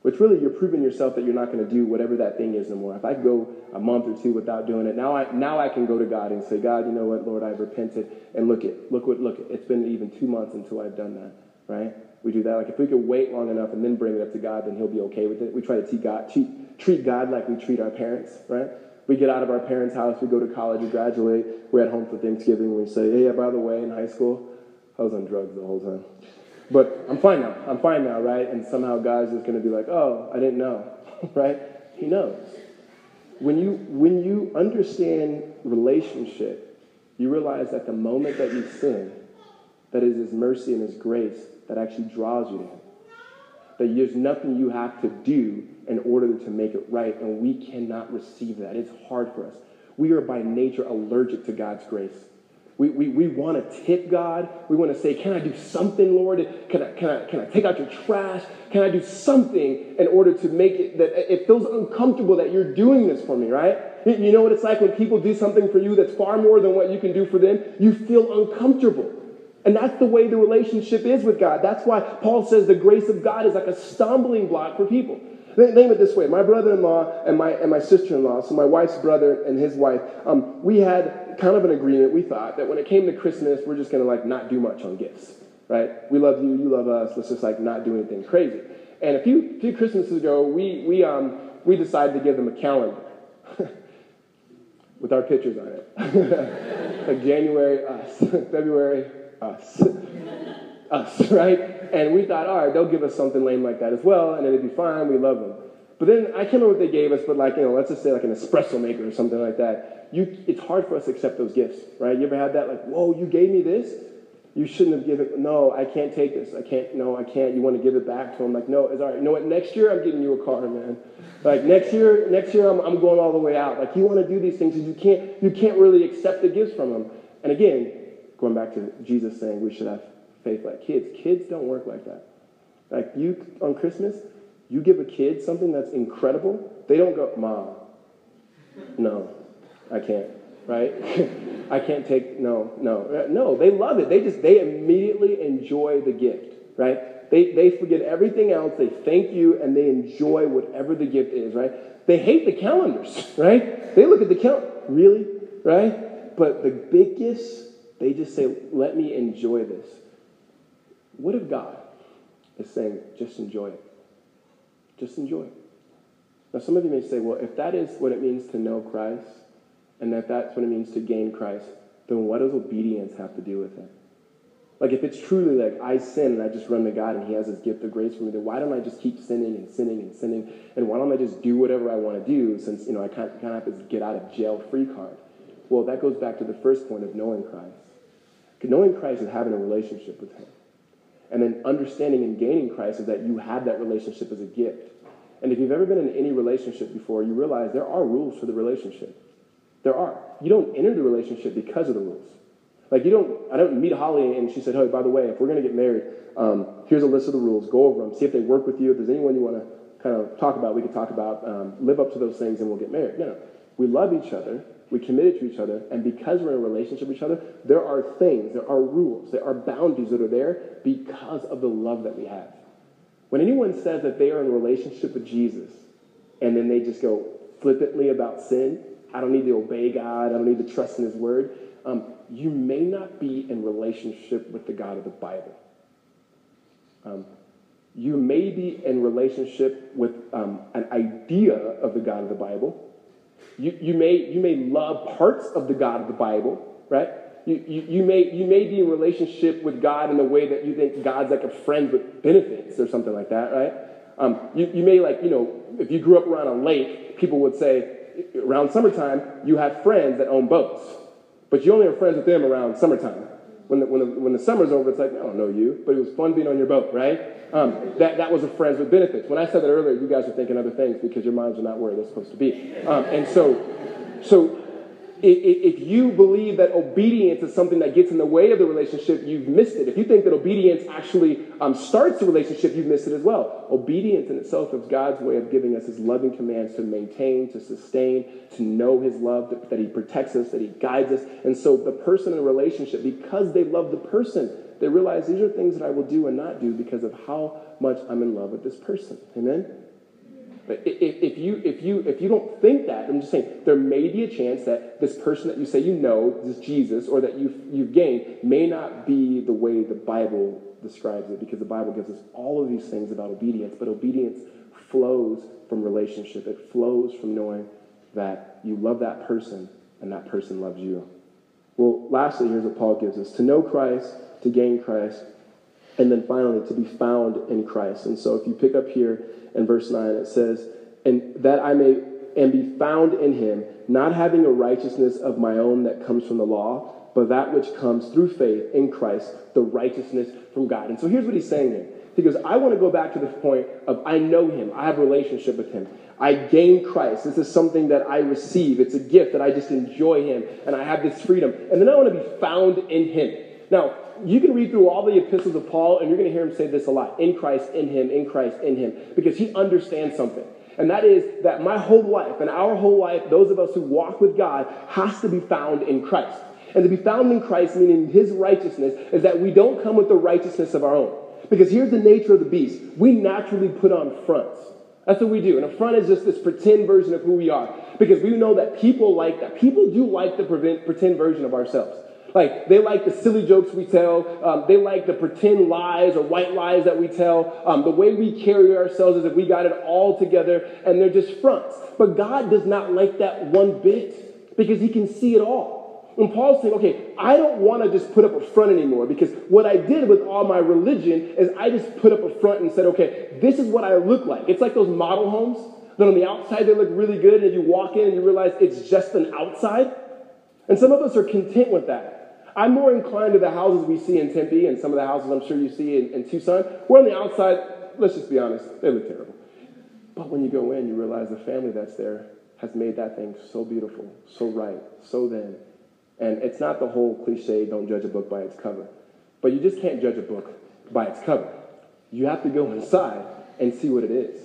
Which really, you're proving yourself that you're not going to do whatever that thing is anymore. If I go a month or two without doing it, now I, now I can go to God and say, God, you know what, Lord, I've repented. And look it, look what, look it. It's been even two months until I've done that, right? we do that. Like if we could wait long enough and then bring it up to God, then He'll be okay with it. We try to treat God, treat, treat God like we treat our parents, right? We get out of our parents' house, we go to college, we graduate, we're at home for Thanksgiving, we say, hey, yeah, by the way, in high school, I was on drugs the whole time. But I'm fine now. I'm fine now, right? And somehow God's just going to be like, oh, I didn't know, right? He knows. When you, when you understand relationship, you realize that the moment that you sin, that is His mercy and His grace that actually draws you to Him. That there's nothing you have to do in order to make it right, and we cannot receive that. It's hard for us. We are by nature allergic to God's grace. We, we, we want to tip God. We want to say, Can I do something, Lord? Can I, can, I, can I take out your trash? Can I do something in order to make it that it feels uncomfortable that you're doing this for me, right? You know what it's like when people do something for you that's far more than what you can do for them? You feel uncomfortable. And that's the way the relationship is with God. That's why Paul says the grace of God is like a stumbling block for people. Name it this way my brother in law and my, and my sister in law, so my wife's brother and his wife, um, we had kind of an agreement. We thought that when it came to Christmas, we're just going to like not do much on gifts, right? We love you, you love us. Let's just like not do anything crazy. And a few, few Christmases ago, we, we, um, we decided to give them a calendar with our pictures on it. like January, us, February, us. us, right? And we thought, all right, they'll give us something lame like that as well, and it'd be fine. We love them. But then I can't remember what they gave us, but like, you know, let's just say like an espresso maker or something like that. You, it's hard for us to accept those gifts, right? You ever had that? Like, whoa, you gave me this? You shouldn't have given, no, I can't take this. I can't, no, I can't. You want to give it back to him? Like, no, it's all right. You know what? Next year I'm getting you a car, man. Like next year, next year I'm, I'm going all the way out. Like you want to do these things you can't, you can't really accept the gifts from him. And again, going back to Jesus saying we should have faith like kids. Kids don't work like that. Like you on Christmas, you give a kid something that's incredible, they don't go, Mom, no, I can't, right? I can't take, no, no. No, they love it. They just, they immediately enjoy the gift, right? They, they forget everything else. They thank you and they enjoy whatever the gift is, right? They hate the calendars, right? They look at the calendar, really, right? But the big gifts, they just say, let me enjoy this. What if God is saying, just enjoy it? Just enjoy. Now, some of you may say, well, if that is what it means to know Christ, and that that's what it means to gain Christ, then what does obedience have to do with it? Like, if it's truly like I sin and I just run to God and He has His gift of grace for me, then why don't I just keep sinning and sinning and sinning? And why don't I just do whatever I want to do since, you know, I kind of have this get out of jail free card? Well, that goes back to the first point of knowing Christ. Knowing Christ is having a relationship with Him. And then understanding and gaining Christ is that you have that relationship as a gift. And if you've ever been in any relationship before, you realize there are rules for the relationship. There are. You don't enter the relationship because of the rules. Like you don't, I don't meet Holly and she said, hey, by the way, if we're to get married, um, here's a list of the rules. Go over them. See if they work with you. If there's anyone you want to kind of talk about, we can talk about. Um, live up to those things and we'll get married. No, no. We love each other we committed to each other, and because we're in a relationship with each other, there are things, there are rules, there are boundaries that are there because of the love that we have. When anyone says that they are in a relationship with Jesus, and then they just go flippantly about sin, I don't need to obey God, I don't need to trust in His Word, um, you may not be in relationship with the God of the Bible. Um, you may be in relationship with um, an idea of the God of the Bible, you, you, may, you may love parts of the God of the Bible, right? You, you, you, may, you may be in relationship with God in a way that you think God's like a friend with benefits or something like that, right? Um, you, you may like, you know, if you grew up around a lake, people would say, around summertime, you have friends that own boats, but you only are friends with them around summertime. When the, when, the, when the summer's over, it's like, I don't know you, but it was fun being on your boat, right? Um, that, that was a friends with benefits. When I said that earlier, you guys are thinking other things because your minds are not where they're supposed to be. Um, and so, so if you believe that obedience is something that gets in the way of the relationship, you've missed it. If you think that obedience actually um, starts the relationship, you've missed it as well. Obedience in itself is God's way of giving us His loving commands to maintain, to sustain, to know His love, that, that He protects us, that He guides us. And so the person in a relationship, because they love the person, they realize these are things that I will do and not do because of how much I'm in love with this person. Amen? But if, if, you, if, you, if you don't think that, I'm just saying, there may be a chance that this person that you say you know, this Jesus, or that you've, you've gained, may not be the way the Bible describes it, because the Bible gives us all of these things about obedience, but obedience flows from relationship. It flows from knowing that you love that person and that person loves you. Well, lastly, here's what Paul gives us to know Christ, to gain Christ, and then finally to be found in Christ. And so if you pick up here in verse 9, it says, And that I may and be found in him, not having a righteousness of my own that comes from the law, but that which comes through faith in Christ, the righteousness from God. And so here's what he's saying here. He goes, I want to go back to the point of I know him, I have a relationship with him. I gain Christ. This is something that I receive. It's a gift that I just enjoy him, and I have this freedom. And then I want to be found in him. Now, you can read through all the epistles of Paul, and you're going to hear him say this a lot in Christ, in him, in Christ, in him, because he understands something. And that is that my whole life and our whole life, those of us who walk with God, has to be found in Christ. And to be found in Christ, meaning his righteousness, is that we don't come with the righteousness of our own. Because here's the nature of the beast we naturally put on fronts. That's what we do. And a front is just this pretend version of who we are. Because we know that people like that. People do like the pretend version of ourselves. Like, they like the silly jokes we tell. Um, they like the pretend lies or white lies that we tell. Um, the way we carry ourselves as if we got it all together, and they're just fronts. But God does not like that one bit because He can see it all. And Paul's saying, okay, I don't want to just put up a front anymore because what I did with all my religion is I just put up a front and said, okay, this is what I look like. It's like those model homes that on the outside, they look really good, and you walk in and you realize it's just an outside. And some of us are content with that. I'm more inclined to the houses we see in Tempe and some of the houses I'm sure you see in, in Tucson. Where on the outside, let's just be honest, they look terrible. But when you go in, you realize the family that's there has made that thing so beautiful, so right, so then. And it's not the whole cliche, don't judge a book by its cover. But you just can't judge a book by its cover. You have to go inside and see what it is.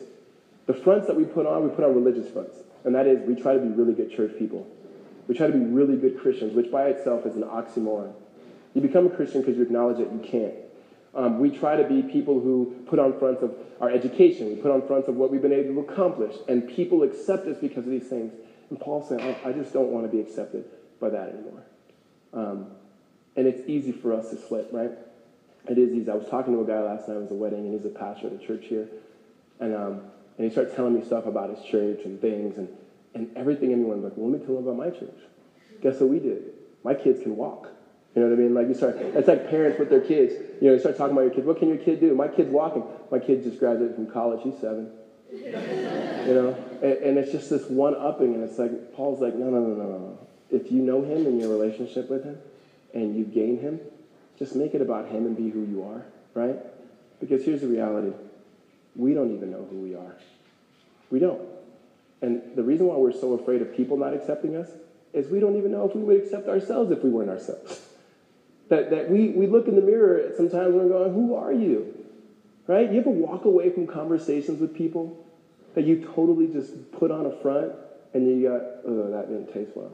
The fronts that we put on, we put on religious fronts. And that is, we try to be really good church people. We try to be really good Christians, which by itself is an oxymoron. You become a Christian because you acknowledge that you can't. Um, we try to be people who put on fronts of our education. We put on fronts of what we've been able to accomplish. And people accept us because of these things. And Paul said, I, I just don't want to be accepted by that anymore. Um, and it's easy for us to slip, right? It is easy. I was talking to a guy last night. It was a wedding, and he's a pastor at a church here. And, um, and he started telling me stuff about his church and things. And, and everything in me went like, well, let me tell him about my church. Guess what we did? My kids can walk. You know what I mean? Like you start, it's like parents with their kids. You know, you start talking about your kids. What can your kid do? My kid's walking. My kid just graduated from college. He's seven. you know, and, and, it's just this one upping, and it's like Paul's like, no, no, no, no, no. If you know him and your relationship with him, and you gain him, just make it about him and be who you are, right? Because here's the reality: we don't even know who we are. We don't. And the reason why we're so afraid of people not accepting us is we don't even know if we would accept ourselves if we weren't ourselves. That, that we, we look in the mirror sometimes and we're going, Who are you? Right? You ever walk away from conversations with people that you totally just put on a front and you got, oh, that didn't taste well.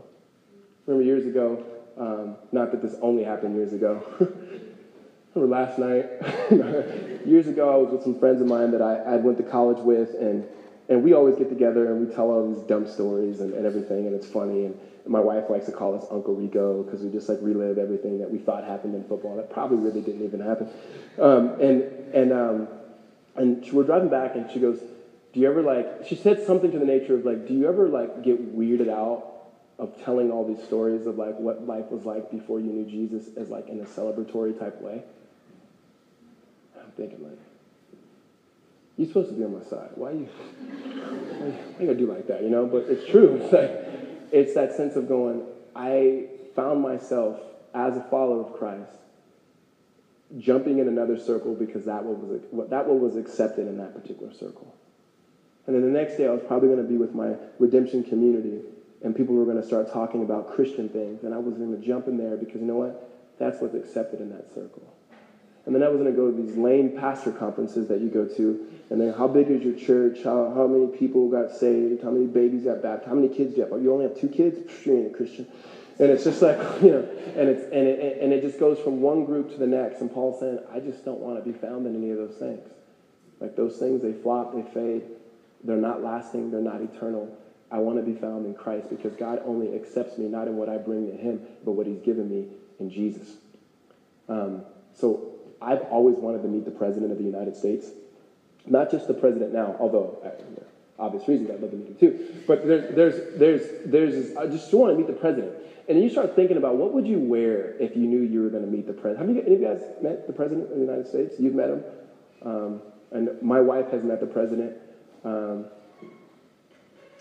Remember years ago, um, not that this only happened years ago. Remember last night, years ago, I was with some friends of mine that I, I went to college with, and, and we always get together and we tell all these dumb stories and, and everything, and it's funny. And, my wife likes to call us Uncle Rico because we just like relive everything that we thought happened in football that probably really didn't even happen. Um, and and um, and we're driving back, and she goes, "Do you ever like?" She said something to the nature of like, "Do you ever like get weirded out of telling all these stories of like what life was like before you knew Jesus as like in a celebratory type way?" I'm thinking like. You're supposed to be on my side. Why are you, why are you gonna do like that, you know? But it's true. It's like, it's that sense of going, I found myself as a follower of Christ jumping in another circle because that one was, that one was accepted in that particular circle. And then the next day, I was probably going to be with my redemption community, and people were going to start talking about Christian things, and I was going to jump in there because you know what? That's what's accepted in that circle. And then I was going to go to these lame pastor conferences that you go to. And then, how big is your church? How, how many people got saved? How many babies got baptized? How many kids do you have? Oh, you only have two kids? You ain't a Christian. And it's just like, you know, and, it's, and, it, and it just goes from one group to the next. And Paul's saying, I just don't want to be found in any of those things. Like those things, they flop, they fade. They're not lasting, they're not eternal. I want to be found in Christ because God only accepts me not in what I bring to Him, but what He's given me in Jesus. Um, so I've always wanted to meet the President of the United States. Not just the President now, although, obvious reasons, I'd love to meet him too. But there's, there's, there's, there's, I just want to meet the President. And then you start thinking about what would you wear if you knew you were going to meet the President. Have you, any of you guys met the President of the United States? You've met him? Um, and my wife has met the President. Um,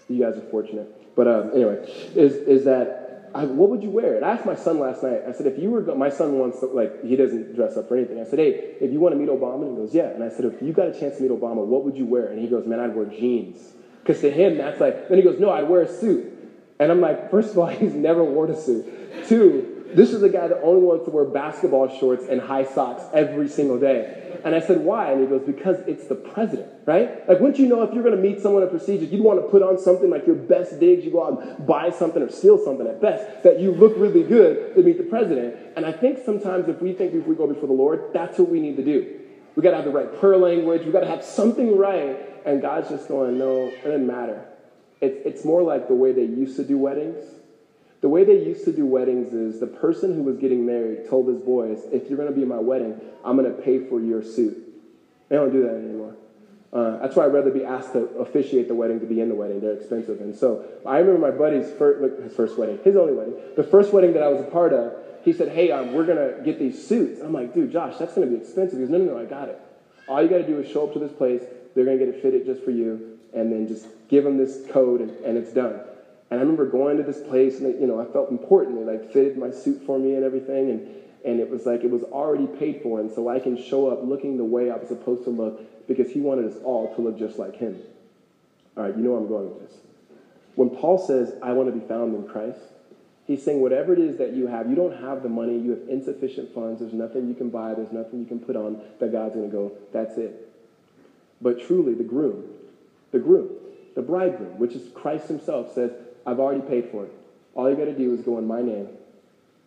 you guys are fortunate. But um, anyway, is, is that I, what would you wear? And I asked my son last night. I said, if you were, my son wants, to, like, he doesn't dress up for anything. I said, hey, if you want to meet Obama, and he goes, yeah. And I said, if you got a chance to meet Obama, what would you wear? And he goes, man, I'd wear jeans. Because to him, that's like, then he goes, no, I'd wear a suit. And I'm like, first of all, he's never worn a suit. Two, this is a guy that only wants to wear basketball shorts and high socks every single day. And I said, why? And he goes, because it's the president, right? Like, wouldn't you know if you're going to meet someone at procedures, you'd want to put on something like your best digs, you go out and buy something or steal something at best, that you look really good to meet the president. And I think sometimes if we think if we go before the Lord, that's what we need to do. We got to have the right prayer language. We got to have something right. And God's just going, no, it doesn't matter. It's, it's more like the way they used to do weddings the way they used to do weddings is the person who was getting married told his boys, if you're going to be my wedding, I'm going to pay for your suit. They don't do that anymore. Uh, that's why I'd rather be asked to officiate the wedding to be in the wedding. They're expensive. And so I remember my buddy's first, his first wedding, his only wedding, the first wedding that I was a part of, he said, hey, um, we're going to get these suits. I'm like, dude, Josh, that's going to be expensive. He goes, no, no, no, I got it. All you got to do is show up to this place. They're going to get it fitted just for you and then just give them this code and, and it's done. And I remember going to this place and, you know, I felt important. They like fitted my suit for me and everything. And, and it was like it was already paid for. And so I can show up looking the way I was supposed to look because he wanted us all to look just like him. All right, you know where I'm going with this. When Paul says, I want to be found in Christ, he's saying whatever it is that you have, you don't have the money, you have insufficient funds, there's nothing you can buy, there's nothing you can put on that God's going to go, that's it. But truly, the groom, the groom, the bridegroom, which is Christ himself, says, I've already paid for it. All you got to do is go in my name.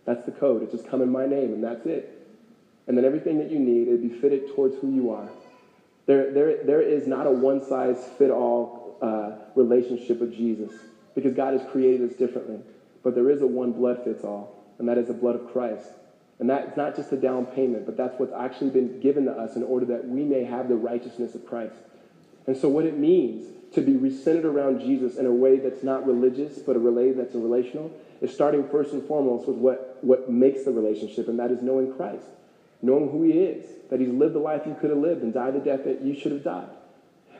That's the code. It's just come in my name, and that's it. And then everything that you need, it'd be fitted towards who you are. There, there, there is not a one size fit all uh, relationship with Jesus because God has created us differently. But there is a one blood fits all, and that is the blood of Christ. And that's not just a down payment, but that's what's actually been given to us in order that we may have the righteousness of Christ. And so, what it means to be recentered around Jesus in a way that's not religious, but a way that's relational, is starting first and foremost with what, what makes the relationship, and that is knowing Christ, knowing who He is, that He's lived the life you could have lived and died the death that you should have died.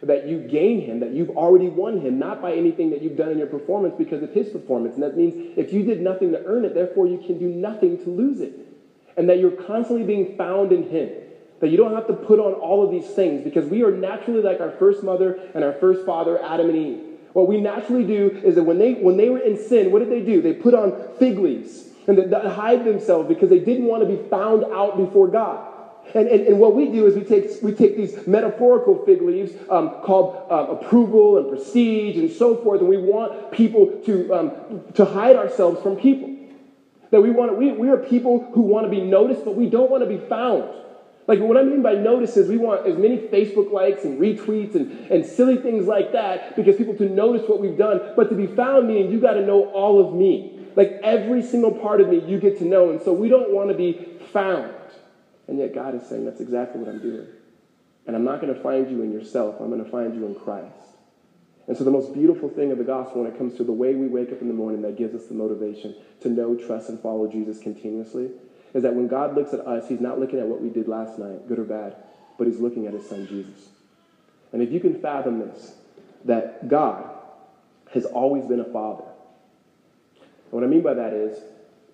That you gain Him, that you've already won Him, not by anything that you've done in your performance because of His performance. And that means if you did nothing to earn it, therefore you can do nothing to lose it. And that you're constantly being found in Him. That you don't have to put on all of these things because we are naturally like our first mother and our first father, Adam and Eve. What we naturally do is that when they, when they were in sin, what did they do? They put on fig leaves and they, they hide themselves because they didn't want to be found out before God. And, and, and, what we do is we take, we take these metaphorical fig leaves um, called uh, approval and prestige and so forth, and we want people to, um, to hide ourselves from people. That we, want we, we are people who want to be noticed, but we don't want to be found. Like, what I mean by notice is we want as many Facebook likes and retweets and, and silly things like that because people to notice what we've done. But to be found meaning you got to know all of me. Like, every single part of me you get to know. And so we don't want to be found. And yet God is saying that's exactly what I'm doing. And I'm not going to find you in yourself, I'm going to find you in Christ. And so, the most beautiful thing of the gospel when it comes to the way we wake up in the morning that gives us the motivation to know, trust, and follow Jesus continuously is that when God looks at us, he's not looking at what we did last night, good or bad, but he's looking at his son Jesus. And if you can fathom this, that God has always been a father. And what I mean by that is,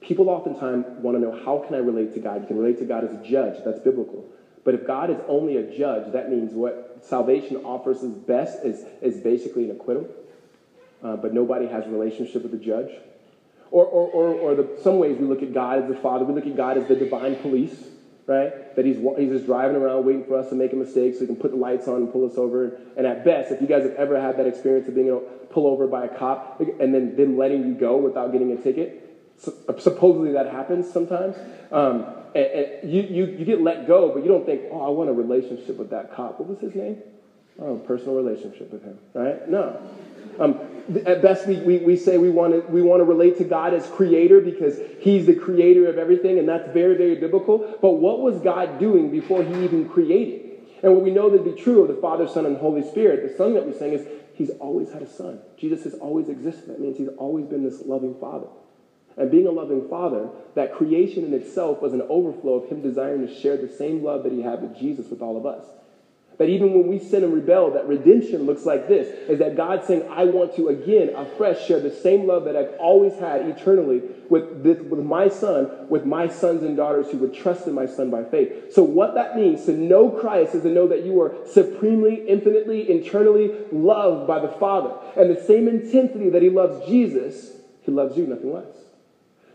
people oftentimes want to know how can I relate to God? You can relate to God as a judge, that's biblical. But if God is only a judge, that means what salvation offers us best is, is basically an acquittal. Uh, but nobody has a relationship with the judge. Or, or, or, or the, some ways we look at God as the Father. We look at God as the divine police, right? That he's, he's just driving around waiting for us to make a mistake so he can put the lights on and pull us over. And at best, if you guys have ever had that experience of being able to pull over by a cop and then them letting you go without getting a ticket, supposedly that happens sometimes. Um, and, and you, you, you get let go, but you don't think, oh, I want a relationship with that cop. What was his name? Oh, personal relationship with him, right? No. Um, at best, we, we, we say we want, to, we want to relate to God as creator because he's the creator of everything, and that's very, very biblical. But what was God doing before he even created? And what we know to be true of the Father, Son, and Holy Spirit, the song that we sing is he's always had a son. Jesus has always existed. That means he's always been this loving Father. And being a loving Father, that creation in itself was an overflow of him desiring to share the same love that he had with Jesus with all of us. That even when we sin and rebel, that redemption looks like this is that God saying, I want to again, afresh, share the same love that I've always had eternally with, this, with my son, with my sons and daughters who would trust in my son by faith. So, what that means to know Christ is to know that you are supremely, infinitely, internally loved by the Father. And the same intensity that he loves Jesus, he loves you, nothing less.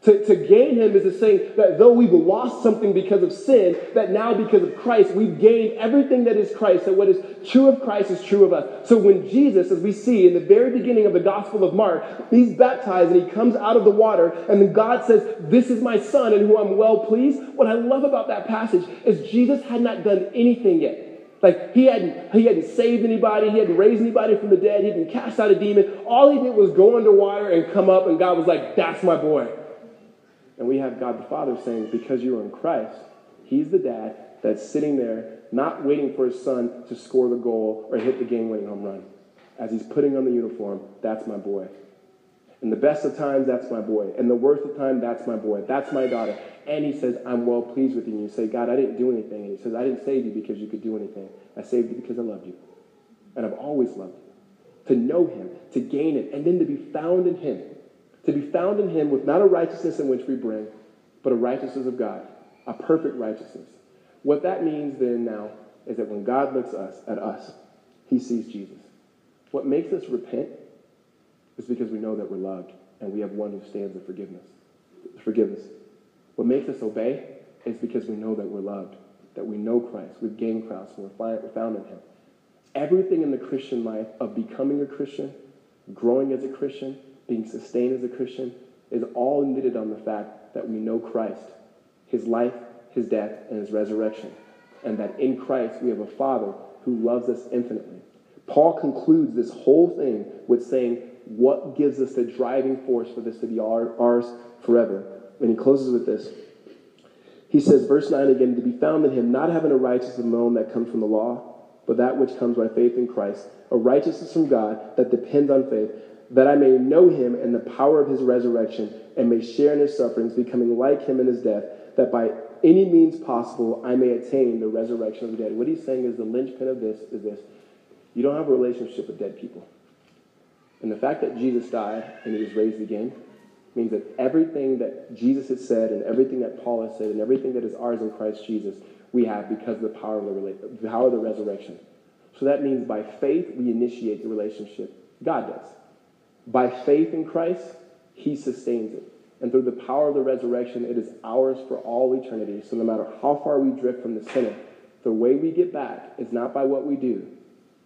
To, to gain him is to say that though we've lost something because of sin, that now because of Christ, we've gained everything that is Christ, that what is true of Christ is true of us. So when Jesus, as we see in the very beginning of the Gospel of Mark, he's baptized and he comes out of the water, and then God says, This is my son in whom I'm well pleased. What I love about that passage is Jesus had not done anything yet. Like he hadn't, he hadn't saved anybody, he hadn't raised anybody from the dead, he hadn't cast out a demon. All he did was go underwater and come up, and God was like, That's my boy. And we have God the Father saying, because you are in Christ, He's the dad that's sitting there, not waiting for his son to score the goal or hit the game winning home run. As he's putting on the uniform, that's my boy. In the best of times, that's my boy. In the worst of times, that's my boy. That's my daughter. And he says, I'm well pleased with you. And you say, God, I didn't do anything. And he says, I didn't save you because you could do anything. I saved you because I loved you. And I've always loved you. to know him, to gain it, and then to be found in him. To be found in him with not a righteousness in which we bring, but a righteousness of God, a perfect righteousness. What that means then now is that when God looks us at us, he sees Jesus. What makes us repent is because we know that we're loved and we have one who stands in forgiveness. Forgiveness. What makes us obey is because we know that we're loved, that we know Christ, we've gained Christ, and we're found in him. Everything in the Christian life of becoming a Christian, growing as a Christian, being sustained as a Christian, is all knitted on the fact that we know Christ, his life, his death, and his resurrection. And that in Christ we have a Father who loves us infinitely. Paul concludes this whole thing with saying, What gives us the driving force for this to be ours forever? And he closes with this. He says, verse 9 again, to be found in him, not having a righteousness own that comes from the law, but that which comes by faith in Christ, a righteousness from God that depends on faith, that I may know him and the power of his resurrection, and may share in his sufferings, becoming like him in his death, that by any means possible I may attain the resurrection of the dead. What he's saying is the linchpin of this is this you don't have a relationship with dead people. And the fact that Jesus died and he was raised again means that everything that Jesus has said and everything that Paul has said and everything that is ours in Christ Jesus, we have because of the power of the, power of the resurrection. So that means by faith, we initiate the relationship. God does. By faith in Christ, he sustains it. And through the power of the resurrection, it is ours for all eternity. So no matter how far we drift from the sinner, the way we get back is not by what we do,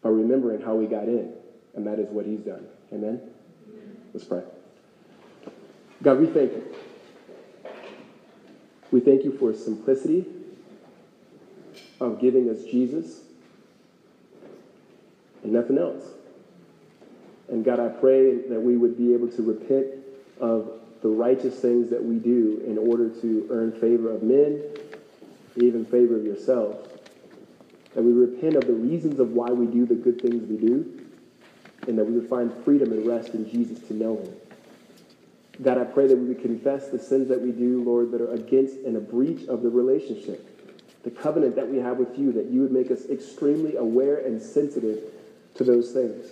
but remembering how we got in. And that is what he's done. Amen? Let's pray. God, we thank you. We thank you for simplicity of giving us Jesus and nothing else. And God, I pray that we would be able to repent of the righteous things that we do in order to earn favor of men, even favor of yourselves. That we repent of the reasons of why we do the good things we do, and that we would find freedom and rest in Jesus to know him. God, I pray that we would confess the sins that we do, Lord, that are against and a breach of the relationship, the covenant that we have with you, that you would make us extremely aware and sensitive to those things.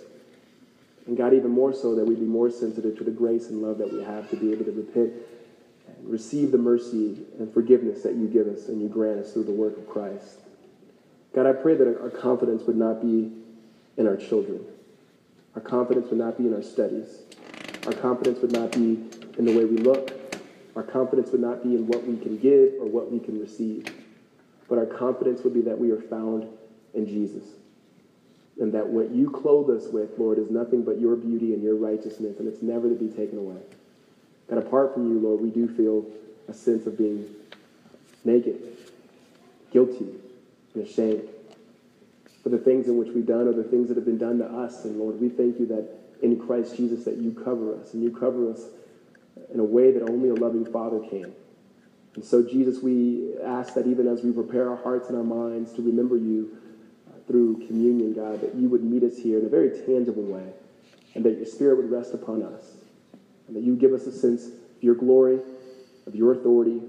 And God, even more so, that we'd be more sensitive to the grace and love that we have to be able to repent and receive the mercy and forgiveness that you give us and you grant us through the work of Christ. God, I pray that our confidence would not be in our children. Our confidence would not be in our studies. Our confidence would not be in the way we look. Our confidence would not be in what we can give or what we can receive. But our confidence would be that we are found in Jesus and that what you clothe us with, Lord, is nothing but your beauty and your righteousness, and it's never to be taken away. And apart from you, Lord, we do feel a sense of being naked, guilty, and ashamed for the things in which we've done or the things that have been done to us. And Lord, we thank you that in Christ Jesus that you cover us, and you cover us in a way that only a loving Father can. And so, Jesus, we ask that even as we prepare our hearts and our minds to remember you, through communion, God, that you would meet us here in a very tangible way, and that your Spirit would rest upon us, and that you give us a sense of your glory, of your authority,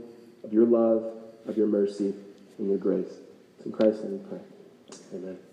of your love, of your mercy, and your grace. It's in Christ's name we pray. Amen.